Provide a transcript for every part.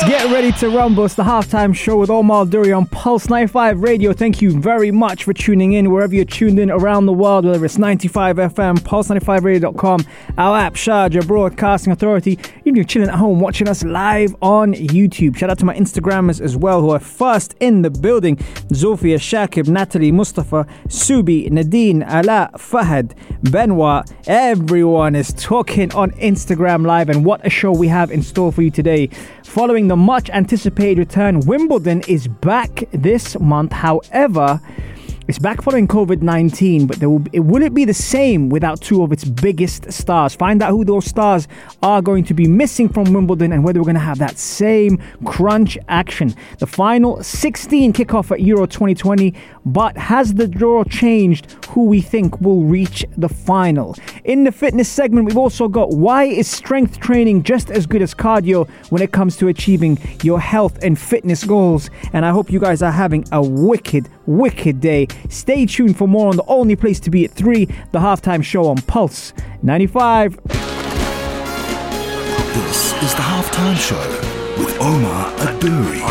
Let's get ready to rumble. It's the halftime show with Omar Duri on Pulse 95 Radio. Thank you very much for tuning in wherever you're tuned in around the world, whether it's 95 FM, pulse95radio.com, our app, Sharjah Broadcasting Authority. Even if you're chilling at home watching us live on YouTube. Shout out to my Instagrammers as well who are first in the building. Zofia, Shakib, Natalie, Mustafa, Subi, Nadine, Ala, Fahad, Benoit. Everyone is talking on Instagram Live and what a show we have in store for you today. Following the much anticipated return, Wimbledon is back this month. However, it's back following COVID 19, but will be, will it be the same without two of its biggest stars? Find out who those stars are going to be missing from Wimbledon and whether we're going to have that same crunch action. The final 16 kickoff at Euro 2020, but has the draw changed who we think will reach the final? In the fitness segment, we've also got why is strength training just as good as cardio when it comes to achieving your health and fitness goals? And I hope you guys are having a wicked, wicked day. Stay tuned for more on the only place to be at 3, the halftime show on Pulse 95. This is the halftime show with Omar Aduri.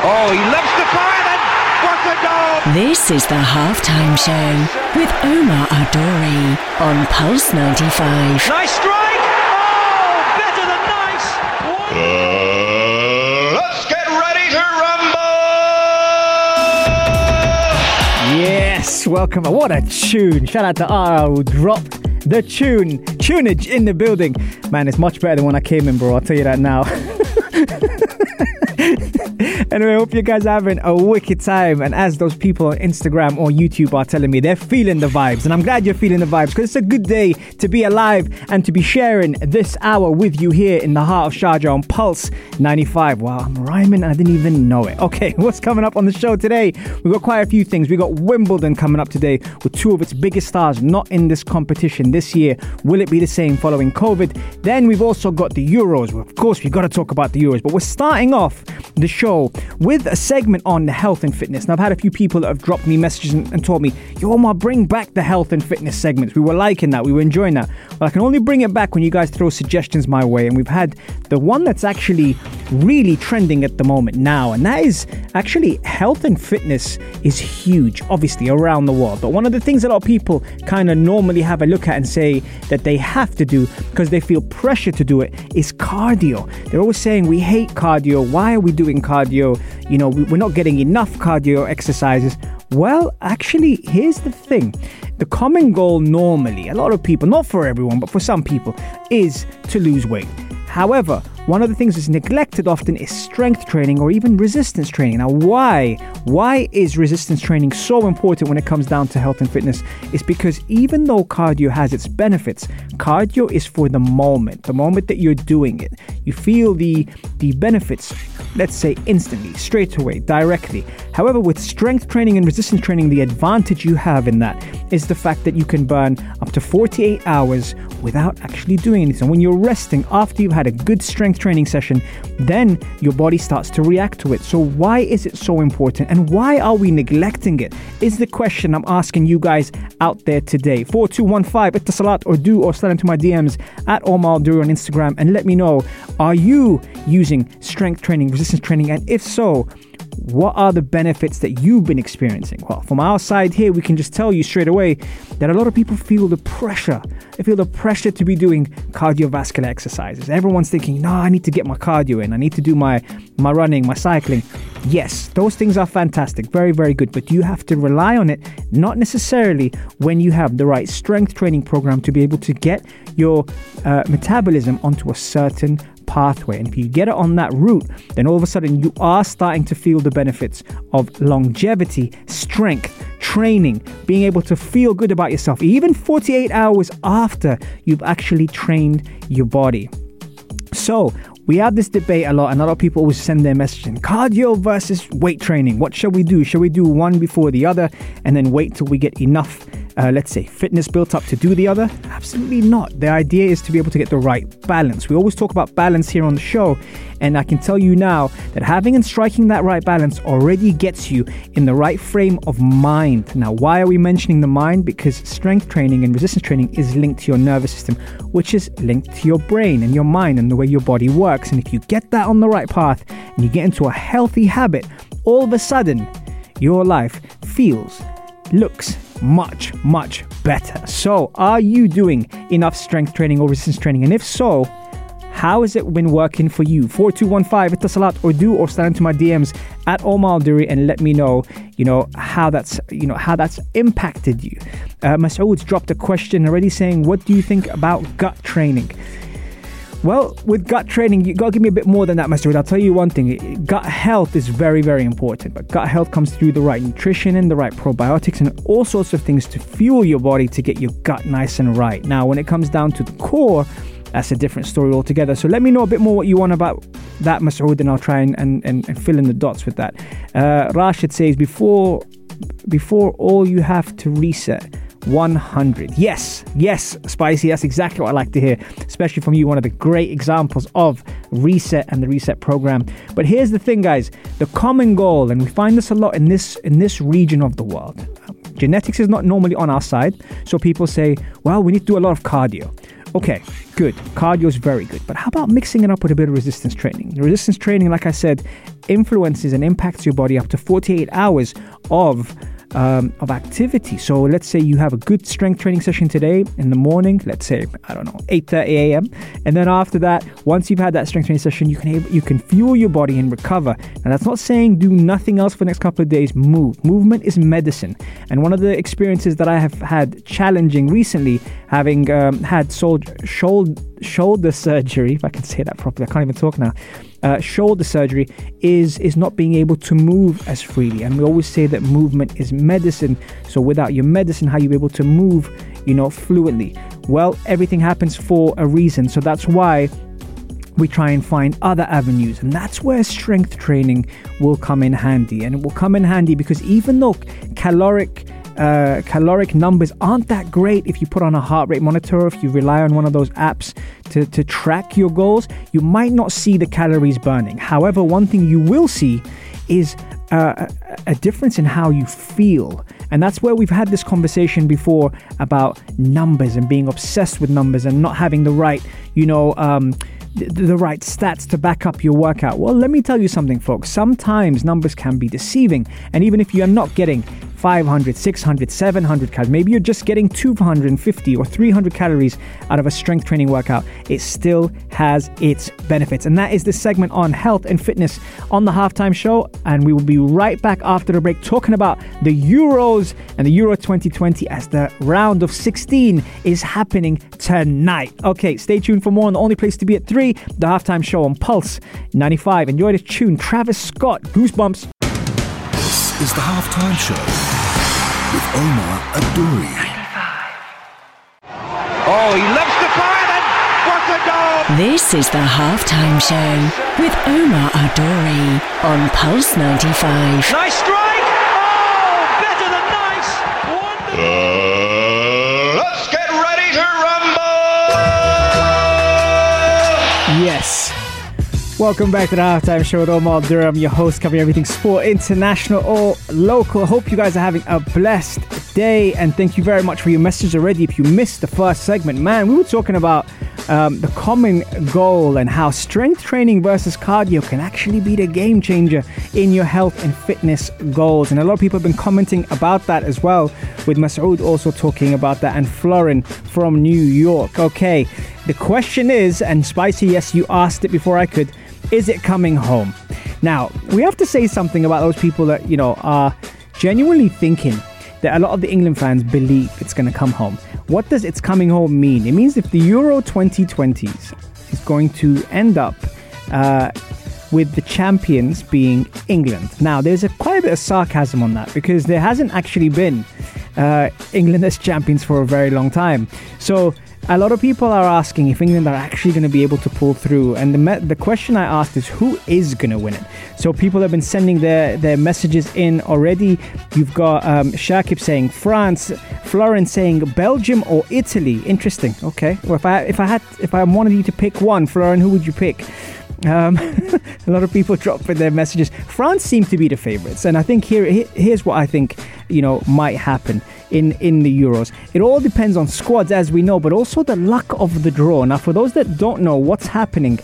Oh, he loves the fire then. What a goal! This is the halftime show with Omar Adori on Pulse 95. Nice strike! Oh, better than nice! Uh, Yes, welcome. What a tune. Shout out to R who dropped the tune. Tunage in the building. Man, it's much better than when I came in, bro. I'll tell you that now. anyway, hope you guys are having a wicked time. And as those people on Instagram or YouTube are telling me, they're feeling the vibes. And I'm glad you're feeling the vibes because it's a good day to be alive and to be sharing this hour with you here in the heart of Sharjah on Pulse 95. Wow, I'm rhyming and I didn't even know it. Okay, what's coming up on the show today? We've got quite a few things. We've got Wimbledon coming up today with two of its biggest stars not in this competition this year. Will it be the same following COVID? Then we've also got the Euros. Of course, we've got to talk about the Euros, but we're starting off the show with a segment on health and fitness. And I've had a few people that have dropped me messages and, and told me, Yo, Omar, bring back the health and fitness segments. We were liking that, we were enjoying that. But I can only bring it back when you guys throw suggestions my way. And we've had the one that's actually really trending at the moment now, and that is actually health and fitness is huge, obviously, around the world. But one of the things a lot of people kind of normally have a look at and say that they have to do because they feel pressure to do it is cardio. They're always saying, We hate cardio. Why are we doing cardio? You know, we- we're not getting enough cardio exercises. Well, actually, here's the thing. The common goal normally, a lot of people, not for everyone, but for some people, is to lose weight. However, one of the things that's neglected often is strength training or even resistance training. Now, why? Why is resistance training so important when it comes down to health and fitness? It's because even though cardio has its benefits, cardio is for the moment, the moment that you're doing it. You feel the the benefits, let's say instantly, straight away, directly. However, with strength training and resistance training, the advantage you have in that is the fact that you can burn up to 48 hours without actually doing anything. When you're resting after you've had a good strength training session, then your body starts to react to it. So, why is it so important and why are we neglecting it? Is the question I'm asking you guys out there today. 4215 Etisalat or do or slide into my DMs at Omar Duru on Instagram and let me know are you using strength training, resistance training, and if so, what are the benefits that you've been experiencing? Well, from our side here, we can just tell you straight away that a lot of people feel the pressure. They feel the pressure to be doing cardiovascular exercises. Everyone's thinking, no, I need to get my cardio in. I need to do my, my running, my cycling. Yes, those things are fantastic. Very, very good. But you have to rely on it, not necessarily when you have the right strength training program to be able to get your uh, metabolism onto a certain pathway. And if you get it on that route, then all of a sudden you are starting to feel the benefits of longevity, strength, training, being able to feel good about yourself, even 48 hours after you've actually trained your body. So, we have this debate a lot, and a lot of people always send their message in cardio versus weight training. What shall we do? Shall we do one before the other and then wait till we get enough, uh, let's say, fitness built up to do the other? Absolutely not. The idea is to be able to get the right balance. We always talk about balance here on the show, and I can tell you now that having and striking that right balance already gets you in the right frame of mind. Now, why are we mentioning the mind? Because strength training and resistance training is linked to your nervous system, which is linked to your brain and your mind and the way your body works. And if you get that on the right path and you get into a healthy habit, all of a sudden, your life feels, looks much, much better. So, are you doing enough strength training or resistance training? And if so, how has it been working for you? 4215 Etisalat or do or slide into my DMs at Omar Duri and let me know, you know, how that's you know how that's impacted you. Uh, Masoud's dropped a question already saying, What do you think about gut training? Well, with gut training, you gotta give me a bit more than that, Masoud. I'll tell you one thing gut health is very, very important. But gut health comes through the right nutrition and the right probiotics and all sorts of things to fuel your body to get your gut nice and right. Now, when it comes down to the core, that's a different story altogether. So let me know a bit more what you want about that, Masoud, and I'll try and, and, and, and fill in the dots with that. Uh, Rashid says, before, before all you have to reset 100. Yes, yes, Spicy. That's exactly what I like to hear, especially from you. One of the great examples of reset and the reset program. But here's the thing, guys: the common goal, and we find this a lot in this in this region of the world. Genetics is not normally on our side, so people say, "Well, we need to do a lot of cardio." Okay, good. Cardio is very good. But how about mixing it up with a bit of resistance training? Resistance training, like I said, influences and impacts your body up to 48 hours of um, of activity. So let's say you have a good strength training session today in the morning. Let's say I don't know 8:30 a.m. And then after that, once you've had that strength training session, you can you can fuel your body and recover. And that's not saying do nothing else for the next couple of days. Move. Movement is medicine. And one of the experiences that I have had challenging recently, having um, had shoulder shoulder surgery, if I can say that properly, I can't even talk now uh, shoulder surgery is is not being able to move as freely. And we always say that movement is medicine. So without your medicine, how you able to move, you know, fluently? Well, everything happens for a reason. So that's why we try and find other avenues. And that's where strength training will come in handy. And it will come in handy because even though caloric uh, caloric numbers aren't that great if you put on a heart rate monitor, if you rely on one of those apps to, to track your goals, you might not see the calories burning. However, one thing you will see is uh, a difference in how you feel. And that's where we've had this conversation before about numbers and being obsessed with numbers and not having the right, you know, um, the right stats to back up your workout? Well, let me tell you something, folks. Sometimes numbers can be deceiving. And even if you are not getting 500, 600, 700 calories, maybe you're just getting 250 or 300 calories out of a strength training workout, it still has its benefits. And that is the segment on health and fitness on the halftime show. And we will be right back after the break talking about the Euros and the Euro 2020 as the round of 16 is happening tonight. Okay, stay tuned for more on the only place to be at 3, the halftime show on Pulse 95. Enjoy the tune Travis Scott, Goosebumps. This is the halftime show with Omar Adouri. Oh, he loves the fire and what a goal! This is the halftime show with Omar Adouri on Pulse 95. Nice strike! Oh, better than nice! Wonderful! Uh, let's get ready to rumble! Yes. Welcome back to the halftime show with Omar Durham, your host, covering everything sport, international or local. Hope you guys are having a blessed day, and thank you very much for your message already. If you missed the first segment, man, we were talking about um, the common goal and how strength training versus cardio can actually be the game changer in your health and fitness goals. And a lot of people have been commenting about that as well, with Masoud also talking about that, and Florin from New York. Okay, the question is, and Spicy, yes, you asked it before I could is it coming home? Now, we have to say something about those people that, you know, are genuinely thinking that a lot of the England fans believe it's going to come home. What does it's coming home mean? It means if the Euro 2020s is going to end up uh, with the champions being England. Now, there's a quite a bit of sarcasm on that because there hasn't actually been uh, England as champions for a very long time. So a lot of people are asking if England are actually going to be able to pull through. And the, me- the question I asked is who is going to win it? So people have been sending their, their messages in already. You've got um, Shakib saying France, Florence saying Belgium or Italy. Interesting. Okay. Well, if I if I had if I wanted you to pick one, Florence, who would you pick? Um, a lot of people drop in their messages. France seem to be the favourites, and I think here here's what I think you know might happen in in the Euros. It all depends on squads, as we know, but also the luck of the draw. Now, for those that don't know what's happening,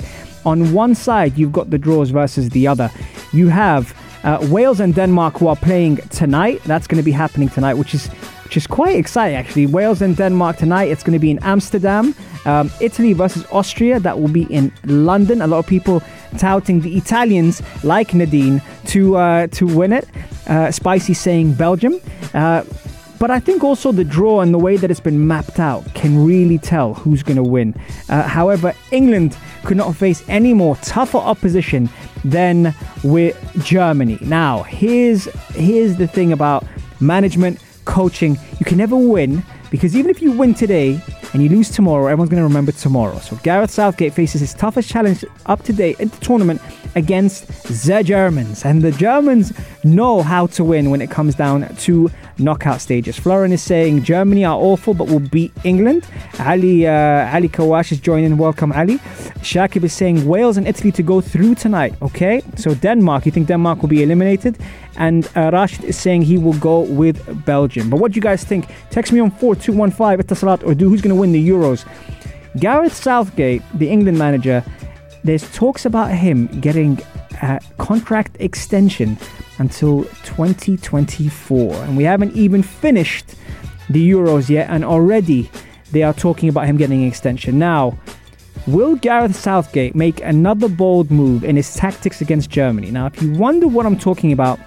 on one side you've got the draws versus the other. You have uh, Wales and Denmark who are playing tonight. That's going to be happening tonight, which is which is quite exciting actually. Wales and Denmark tonight. It's going to be in Amsterdam. Um, Italy versus Austria. That will be in London. A lot of people touting the Italians like Nadine to uh, to win it. Uh, Spicy saying Belgium. Uh, but I think also the draw and the way that it's been mapped out can really tell who's going to win. Uh, however, England could not face any more tougher opposition than with Germany. Now, here's here's the thing about management, coaching. You can never win because even if you win today and you lose tomorrow, everyone's going to remember tomorrow. So Gareth Southgate faces his toughest challenge up to date in the tournament against the Germans. And the Germans know how to win when it comes down to knockout stages. Florin is saying Germany are awful but will beat England. Ali uh, Ali Kawash is joining. Welcome, Ali. Shakib is saying Wales and Italy to go through tonight. Okay, so Denmark. You think Denmark will be eliminated? And uh, Rashid is saying he will go with Belgium. But what do you guys think? Text me on 4215 Etisalat or do who's going to win the Euros. Gareth Southgate, the England manager, there's talks about him getting a contract extension until 2024. And we haven't even finished the Euros yet, and already they are talking about him getting an extension. Now, will Gareth Southgate make another bold move in his tactics against Germany? Now, if you wonder what I'm talking about,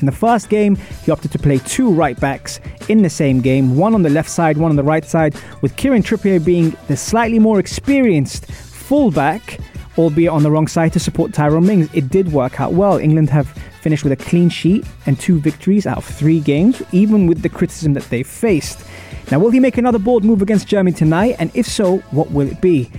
in the first game, he opted to play two right backs in the same game, one on the left side, one on the right side, with Kieran Trippier being the slightly more experienced fullback, albeit on the wrong side to support Tyrone Mings. It did work out well. England have finished with a clean sheet and two victories out of three games, even with the criticism that they faced. Now, will he make another bold move against Germany tonight? And if so, what will it be?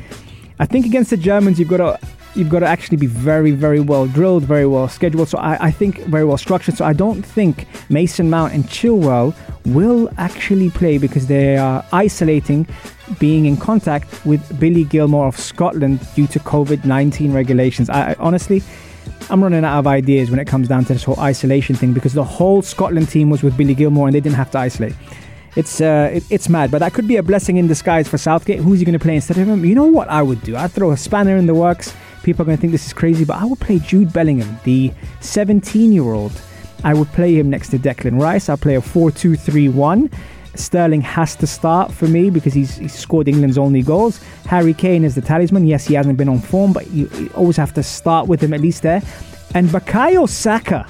I think against the Germans, you've got to you've got to actually be very, very well drilled, very well scheduled. So I, I, think very well structured. So I don't think Mason Mount and Chilwell will actually play because they are isolating being in contact with Billy Gilmour of Scotland due to COVID 19 regulations. I, I honestly, I'm running out of ideas when it comes down to this whole isolation thing because the whole Scotland team was with Billy Gilmour and they didn't have to isolate. It's uh, it, it's mad, but that could be a blessing in disguise for Southgate. Who's he going to play instead of him? You know what I would do? I'd throw a spanner in the works. People are going to think this is crazy, but I would play Jude Bellingham, the 17 year old. I would play him next to Declan Rice. I'll play a 4 2 3 1. Sterling has to start for me because he's, he's scored England's only goals. Harry Kane is the talisman. Yes, he hasn't been on form, but you, you always have to start with him at least there. And Bukayo Saka,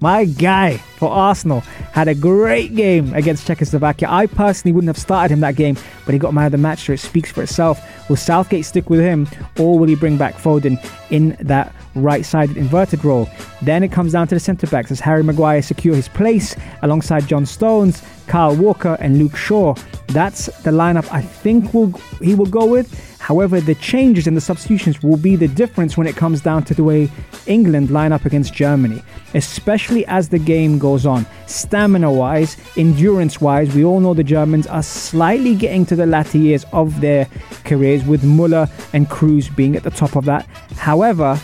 my guy for Arsenal, had a great game against Czechoslovakia. I personally wouldn't have started him that game, but he got man of the match, so it speaks for itself. Will Southgate stick with him, or will he bring back Foden in that right sided inverted role? Then it comes down to the centre backs as Harry Maguire secure his place alongside John Stones, Kyle Walker, and Luke Shaw. That's the lineup I think will he will go with. However, the changes and the substitutions will be the difference when it comes down to the way England line up against Germany, especially as the game goes on. Stamina wise, endurance wise, we all know the Germans are slightly getting to the latter years of their careers, with Muller and Kroos being at the top of that. However,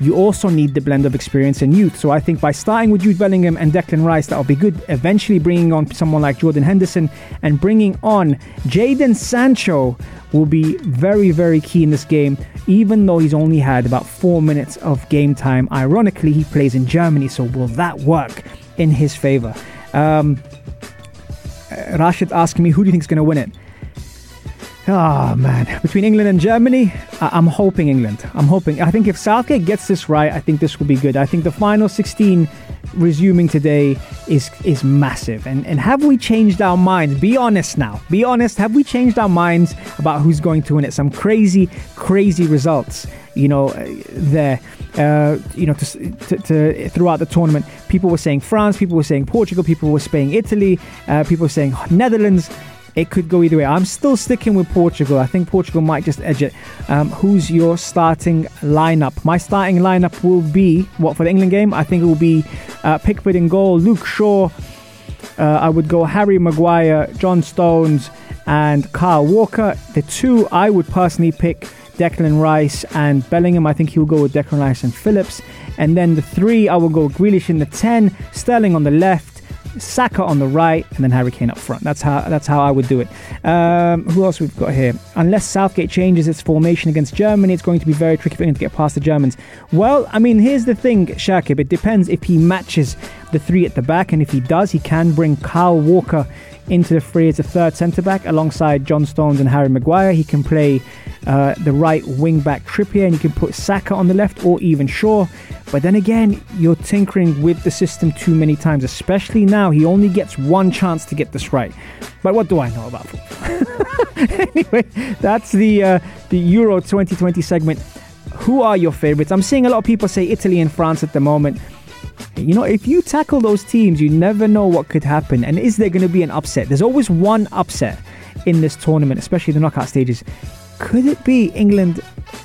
you also need the blend of experience and youth. So I think by starting with Jude Bellingham and Declan Rice, that'll be good. Eventually bringing on someone like Jordan Henderson and bringing on Jadon Sancho will be very, very key in this game, even though he's only had about four minutes of game time. Ironically, he plays in Germany, so will that work in his favor? Um, Rashid asking me, who do you think is going to win it? Oh man, between England and Germany, I- am hoping England. I'm hoping. I think if Southgate gets this right, I think this will be good. I think the final 16 resuming today is is massive. And and have we changed our minds? Be honest now. Be honest. Have we changed our minds about who's going to win it? Some crazy, crazy results. You know, uh, there. Uh, you know, to, to, to, throughout the tournament, people were saying France, people were saying Portugal, people were saying Italy, uh, people were saying Netherlands it could go either way. I'm still sticking with Portugal. I think Portugal might just edge it. Um, who's your starting lineup? My starting lineup will be what for the England game? I think it will be uh, Pickford in goal, Luke Shaw. Uh, I would go Harry Maguire, John Stones, and Kyle Walker. The two I would personally pick Declan Rice and Bellingham. I think he will go with Declan Rice and Phillips. And then the three, I will go Grealish in the 10, Sterling on the left, Saka on the right, and then Harry Kane up front. That's how that's how I would do it. Um, who else we've got here? Unless Southgate changes its formation against Germany, it's going to be very tricky for him to get past the Germans. Well, I mean, here's the thing, Shakib. It depends if he matches the three at the back, and if he does, he can bring Kyle Walker into the fray as a third centre back alongside John Stones and Harry Maguire. He can play uh, the right wing back Trippier, and you can put Saka on the left or even Shaw. But then again, you're tinkering with the system too many times, especially now. He only gets one chance to get this right. But what do I know about football? anyway, that's the uh, the Euro 2020 segment. Who are your favorites? I'm seeing a lot of people say Italy and France at the moment. You know, if you tackle those teams, you never know what could happen. And is there going to be an upset? There's always one upset in this tournament, especially the knockout stages. Could it be England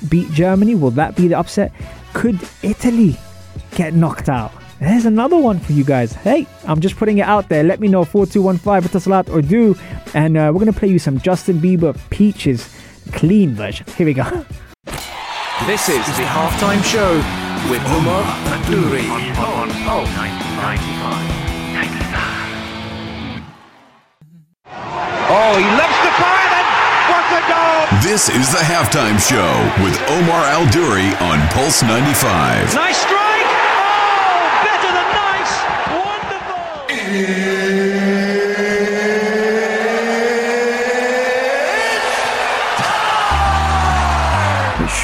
beat Germany? Will that be the upset? Could Italy get knocked out? There's another one for you guys. Hey, I'm just putting it out there. Let me know 4215 Tasalat or do. And uh, we're going to play you some Justin Bieber Peaches clean version. Here we go. This is the halftime show with Umar Adouri on Pulse 95. Oh, he loves the fire and what a goal! This is the halftime show with Omar Al Duri on Pulse 95. Nice strike! Oh, better than nice! Wonderful!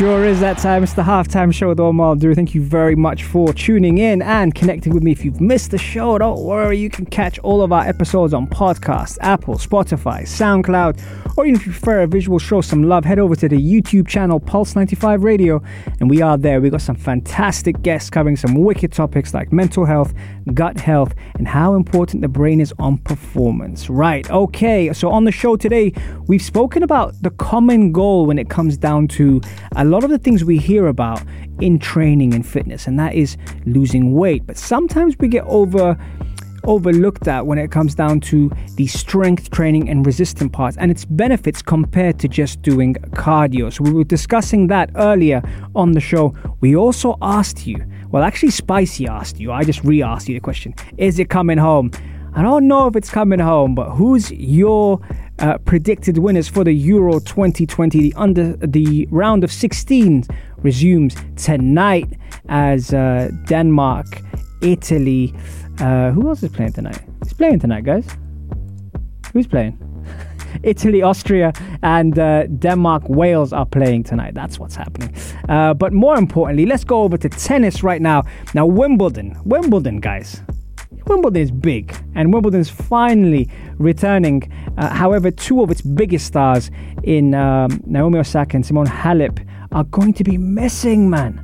Sure is that time. It's the halftime show with Omar Drew. Thank you very much for tuning in and connecting with me. If you've missed the show, don't worry. You can catch all of our episodes on podcast, Apple, Spotify, SoundCloud, or even if you prefer a visual show some love, head over to the YouTube channel Pulse 95 Radio, and we are there. We got some fantastic guests covering some wicked topics like mental health, gut health, and how important the brain is on performance. Right, okay. So on the show today, we've spoken about the common goal when it comes down to a lot of the things we hear about in training and fitness, and that is losing weight. But sometimes we get over overlooked at when it comes down to the strength training and resistant parts and its benefits compared to just doing cardio. So we were discussing that earlier on the show. We also asked you, well, actually, Spicy asked you, I just re asked you the question Is it coming home? I don't know if it's coming home, but who's your uh, predicted winners for the Euro 2020? The under the round of 16 resumes tonight as uh, Denmark, Italy. Uh, who else is playing tonight? It's playing tonight, guys. Who's playing? Italy, Austria, and uh, Denmark, Wales are playing tonight. That's what's happening. Uh, but more importantly, let's go over to tennis right now. Now, Wimbledon. Wimbledon, guys. Wimbledon is big, and Wimbledon is finally returning. Uh, however, two of its biggest stars in um, Naomi Osaka and Simona Halep are going to be missing, man.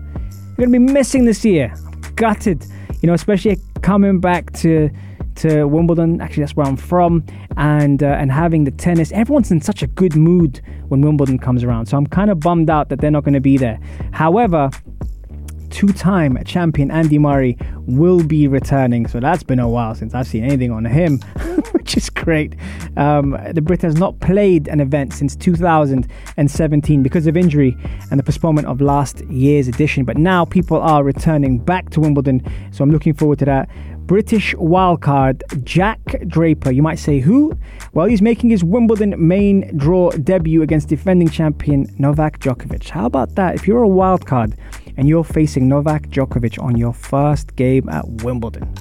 They're going to be missing this year. Gutted, you know, especially coming back to to Wimbledon. Actually, that's where I'm from, and uh, and having the tennis. Everyone's in such a good mood when Wimbledon comes around. So I'm kind of bummed out that they're not going to be there. However, two-time champion Andy Murray will be returning. So that's been a while since I've seen anything on him, which is great. Um, the Brit has not played an event since 2017 because of injury and the postponement of last year's edition. But now people are returning back to Wimbledon, so I'm looking forward to that. British wildcard Jack Draper. You might say who? Well, he's making his Wimbledon main draw debut against defending champion Novak Djokovic. How about that? If you're a wildcard and you're facing Novak Djokovic on your first game at Wimbledon.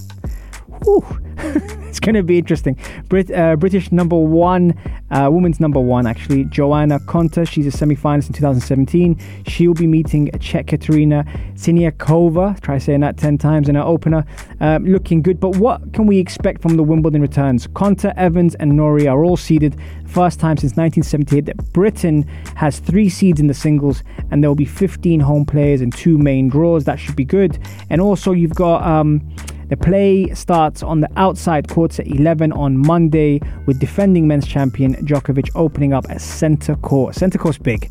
It's going to be interesting. Brit, uh, British number one, uh, women's number one, actually, Joanna Konta. She's a semi finalist in 2017. She'll be meeting Czech Katerina Siniakova. Try saying that 10 times in her opener. Um, looking good. But what can we expect from the Wimbledon returns? Konta, Evans, and Norrie are all seeded. First time since 1978 that Britain has three seeds in the singles, and there will be 15 home players and two main draws. That should be good. And also, you've got. Um, The play starts on the outside courts at 11 on Monday, with defending men's champion Djokovic opening up at centre court. Centre court's big.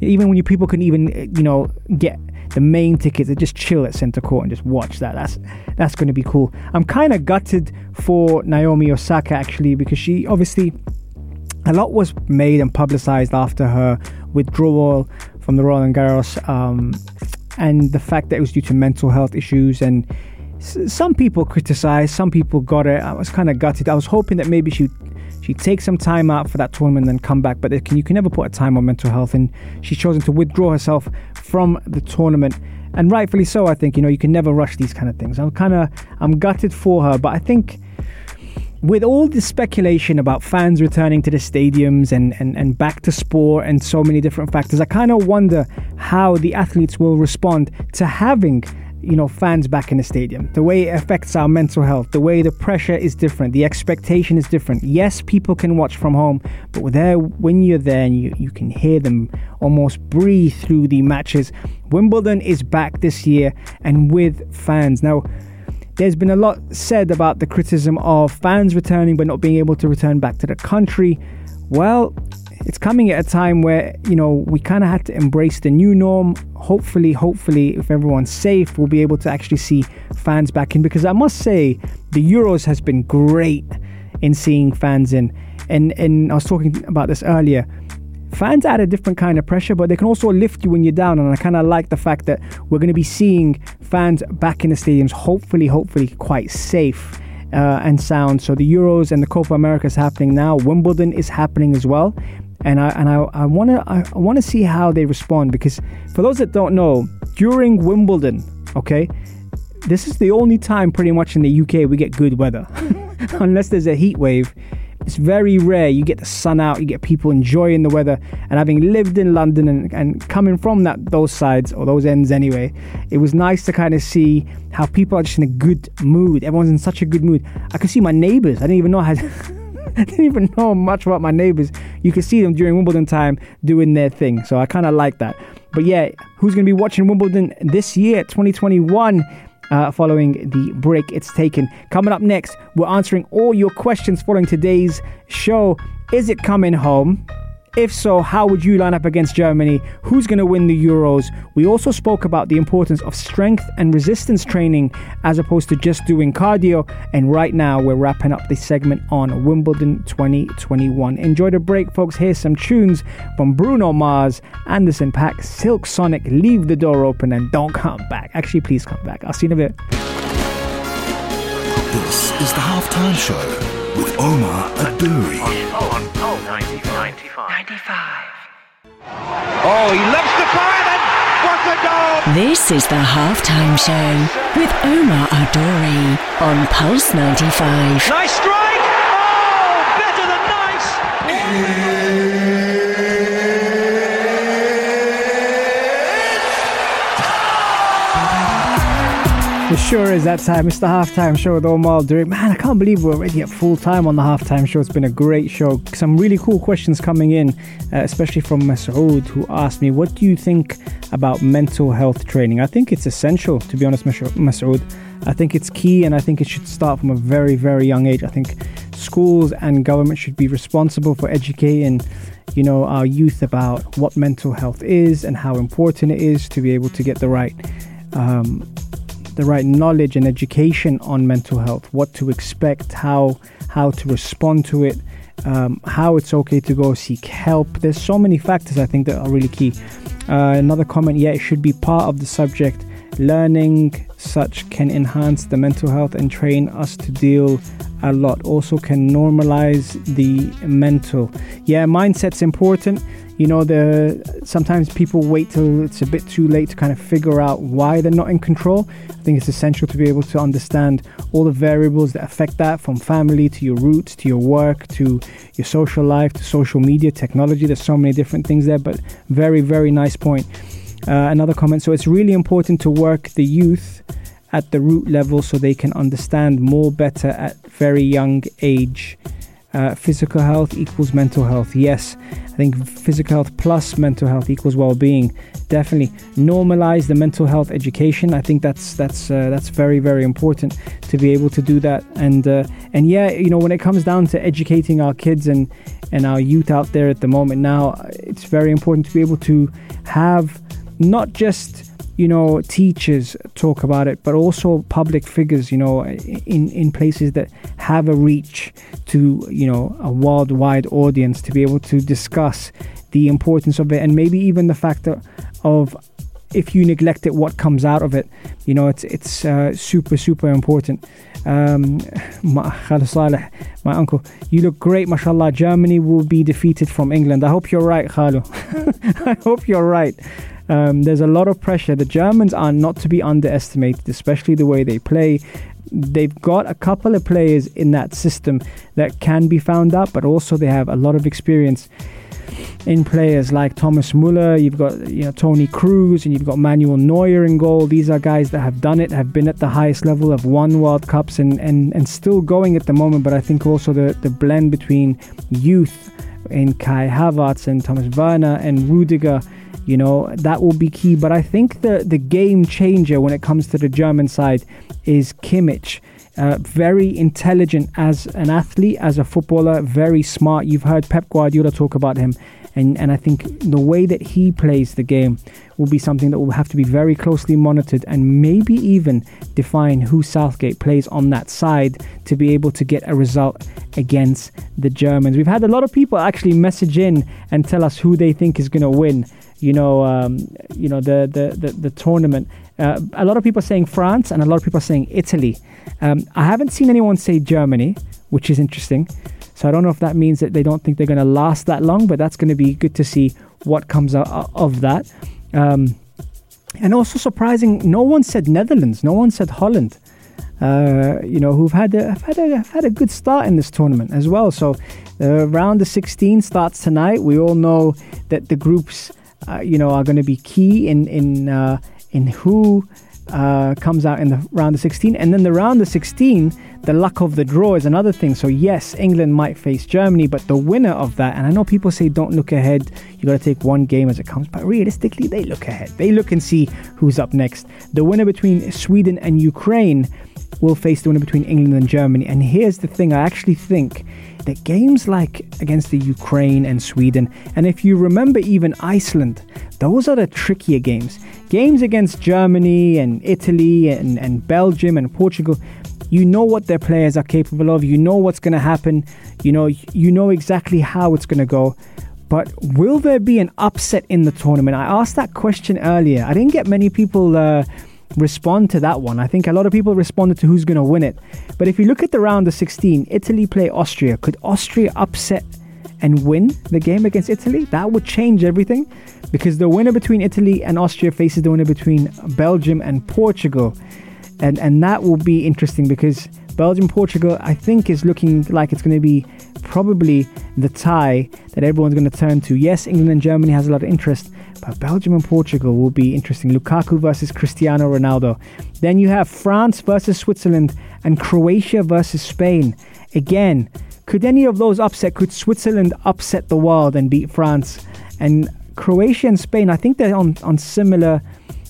Even when you people can even, you know, get the main tickets and just chill at center court and just watch that. That's that's going to be cool. I'm kind of gutted for Naomi Osaka actually because she obviously a lot was made and publicized after her withdrawal from the Roland Garros um, and the fact that it was due to mental health issues and some people criticized, some people got it. I was kind of gutted. I was hoping that maybe she she'd take some time out for that tournament and then come back, but can, you can never put a time on mental health, and she's chosen to withdraw herself from the tournament. And rightfully so, I think. You know, you can never rush these kind of things. I'm kind of I'm gutted for her, but I think with all the speculation about fans returning to the stadiums and, and, and back to sport and so many different factors, I kind of wonder how the athletes will respond to having you know fans back in the stadium. The way it affects our mental health the way the pressure is different the expectation is different. Yes people can watch from home but there when you're there and you, you can hear them almost breathe through the matches wimbledon is back this year and with fans. Now there's been a lot said about the criticism of fans returning but not being able to return back to the country. Well it's coming at a time where you know we kind of had to embrace the new norm. Hopefully hopefully if everyone's safe we'll be able to actually see fans back in. Because i must say the euros has been great in seeing fans in. And and i was talking about this earlier. Fans add a different kind of pressure but they can also lift you when you're down. And i kind of like the fact that we're going to be seeing fans back in the stadiums hopefully hopefully quite safe uh, and sound. So the Euros and the Copa America is happening now. Wimbledon is happening as well and I and I, I want to I, want to see how they respond because for those that don't know, during Wimbledon, okay, this is the only time pretty much in the UK we get good weather, unless there's a heat wave. It's very rare. You get the sun out, you get people enjoying the weather. And having lived in London and, and coming from that those sides or those ends anyway, it was nice to kind of see how people are just in a good mood. Everyone's in such a good mood. I could see my neighbors. I didn't even know I had didn't even know much about my neighbors. You could see them during Wimbledon time doing their thing. So I kind of like that. But yeah, who's going to be watching Wimbledon this year, 2021? Uh, following the break it's taken. Coming up next, we're answering all your questions following today's show. Is it coming home? If so, how would you line up against Germany? Who's going to win the Euros? We also spoke about the importance of strength and resistance training as opposed to just doing cardio. And right now, we're wrapping up this segment on Wimbledon 2021. Enjoy the break, folks. Here's some tunes from Bruno Mars, Anderson .Paak, Silk Sonic. Leave the door open and don't come back. Actually, please come back. I'll see you in a bit. This is the halftime show with Omar Adouri. On, on, 95. 95. Oh, he loves the fire and what a goal! This is the halftime show with Omar Adori on Pulse 95. Nice strike! Oh, better than nice! It sure is that time. It's the halftime show with Omar Durik. Man, I can't believe we're already at full time on the halftime show. It's been a great show. Some really cool questions coming in, uh, especially from Masoud, who asked me, What do you think about mental health training? I think it's essential, to be honest, Masoud. I think it's key and I think it should start from a very, very young age. I think schools and government should be responsible for educating you know our youth about what mental health is and how important it is to be able to get the right um, the right knowledge and education on mental health, what to expect, how how to respond to it, um, how it's okay to go seek help. There's so many factors I think that are really key. Uh, another comment, yeah, it should be part of the subject. Learning such can enhance the mental health and train us to deal a lot. Also, can normalize the mental. Yeah, mindset's important you know the sometimes people wait till it's a bit too late to kind of figure out why they're not in control i think it's essential to be able to understand all the variables that affect that from family to your roots to your work to your social life to social media technology there's so many different things there but very very nice point uh, another comment so it's really important to work the youth at the root level so they can understand more better at very young age uh, physical health equals mental health. Yes, I think physical health plus mental health equals well-being. Definitely normalize the mental health education. I think that's that's uh, that's very very important to be able to do that. And uh, and yeah, you know, when it comes down to educating our kids and and our youth out there at the moment now, it's very important to be able to have not just you know teachers talk about it but also public figures you know in in places that have a reach to you know a worldwide audience to be able to discuss the importance of it and maybe even the fact that, of if you neglect it what comes out of it you know it's it's uh, super super important um, my uncle, you look great, mashallah. Germany will be defeated from England. I hope you're right, Khalu. I hope you're right. Um, there's a lot of pressure. The Germans are not to be underestimated, especially the way they play. They've got a couple of players in that system that can be found out, but also they have a lot of experience in players like Thomas Muller, you've got you know Toni Kroos, and you've got Manuel Neuer in goal. These are guys that have done it, have been at the highest level, have won World Cups, and and, and still going at the moment. But I think also the the blend between youth in Kai Havertz and Thomas Werner and Rudiger you know, that will be key. But I think the, the game changer when it comes to the German side is Kimmich. Uh, very intelligent as an athlete, as a footballer, very smart. You've heard Pep Guardiola talk about him. And, and I think the way that he plays the game will be something that will have to be very closely monitored and maybe even define who Southgate plays on that side to be able to get a result against the Germans. We've had a lot of people actually message in and tell us who they think is going to win you know, um, you know the the the, the tournament. Uh, a lot of people are saying France, and a lot of people are saying Italy. Um, I haven't seen anyone say Germany, which is interesting. So I don't know if that means that they don't think they're going to last that long, but that's going to be good to see what comes out of that. Um, and also surprising, no one said Netherlands, no one said Holland. Uh, you know, who've had a, have had a have had a good start in this tournament as well. So, uh, round of 16 starts tonight. We all know that the groups uh, you know, are going to be key in in uh, in who uh, comes out in the round of 16. And then the round of 16, the luck of the draw is another thing. So, yes, England might face Germany, but the winner of that, and I know people say don't look ahead, you got to take one game as it comes, but realistically, they look ahead. They look and see who's up next. The winner between Sweden and Ukraine will face the winner between England and Germany. And here's the thing I actually think that games like against the Ukraine and Sweden, and if you remember even Iceland, those are the trickier games. Games against Germany and Italy and, and Belgium and Portugal, you know what their players are capable of, you know what's going to happen, you know, you know exactly how it's going to go. But will there be an upset in the tournament? I asked that question earlier. I didn't get many people. Uh, respond to that one. I think a lot of people responded to who's going to win it. But if you look at the round of 16, Italy play Austria. Could Austria upset and win the game against Italy? That would change everything because the winner between Italy and Austria faces the winner between Belgium and Portugal. And and that will be interesting because Belgium Portugal I think is looking like it's going to be probably the tie that everyone's going to turn to. Yes, England and Germany has a lot of interest, but Belgium and Portugal will be interesting. Lukaku versus Cristiano Ronaldo. Then you have France versus Switzerland and Croatia versus Spain. Again, could any of those upset? Could Switzerland upset the world and beat France? And Croatia and Spain, I think they're on, on similar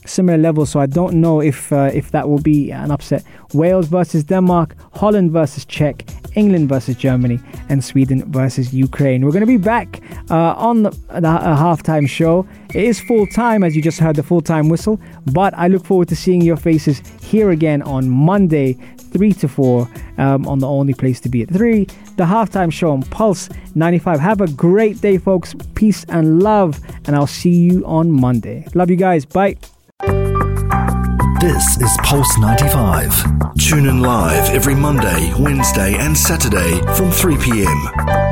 similar levels. So I don't know if uh, if that will be an upset. Wales versus Denmark, Holland versus Czech, England versus Germany, and Sweden versus Ukraine. We're going to be back uh, on the, the uh, halftime show. It is full time, as you just heard the full time whistle. But I look forward to seeing your faces here again on Monday, 3 to 4 um, on the only place to be at 3, the halftime show on Pulse 95. Have a great day, folks. Peace and love, and I'll see you on Monday. Love you guys. Bye. This is Pulse 95. Tune in live every Monday, Wednesday, and Saturday from 3 p.m.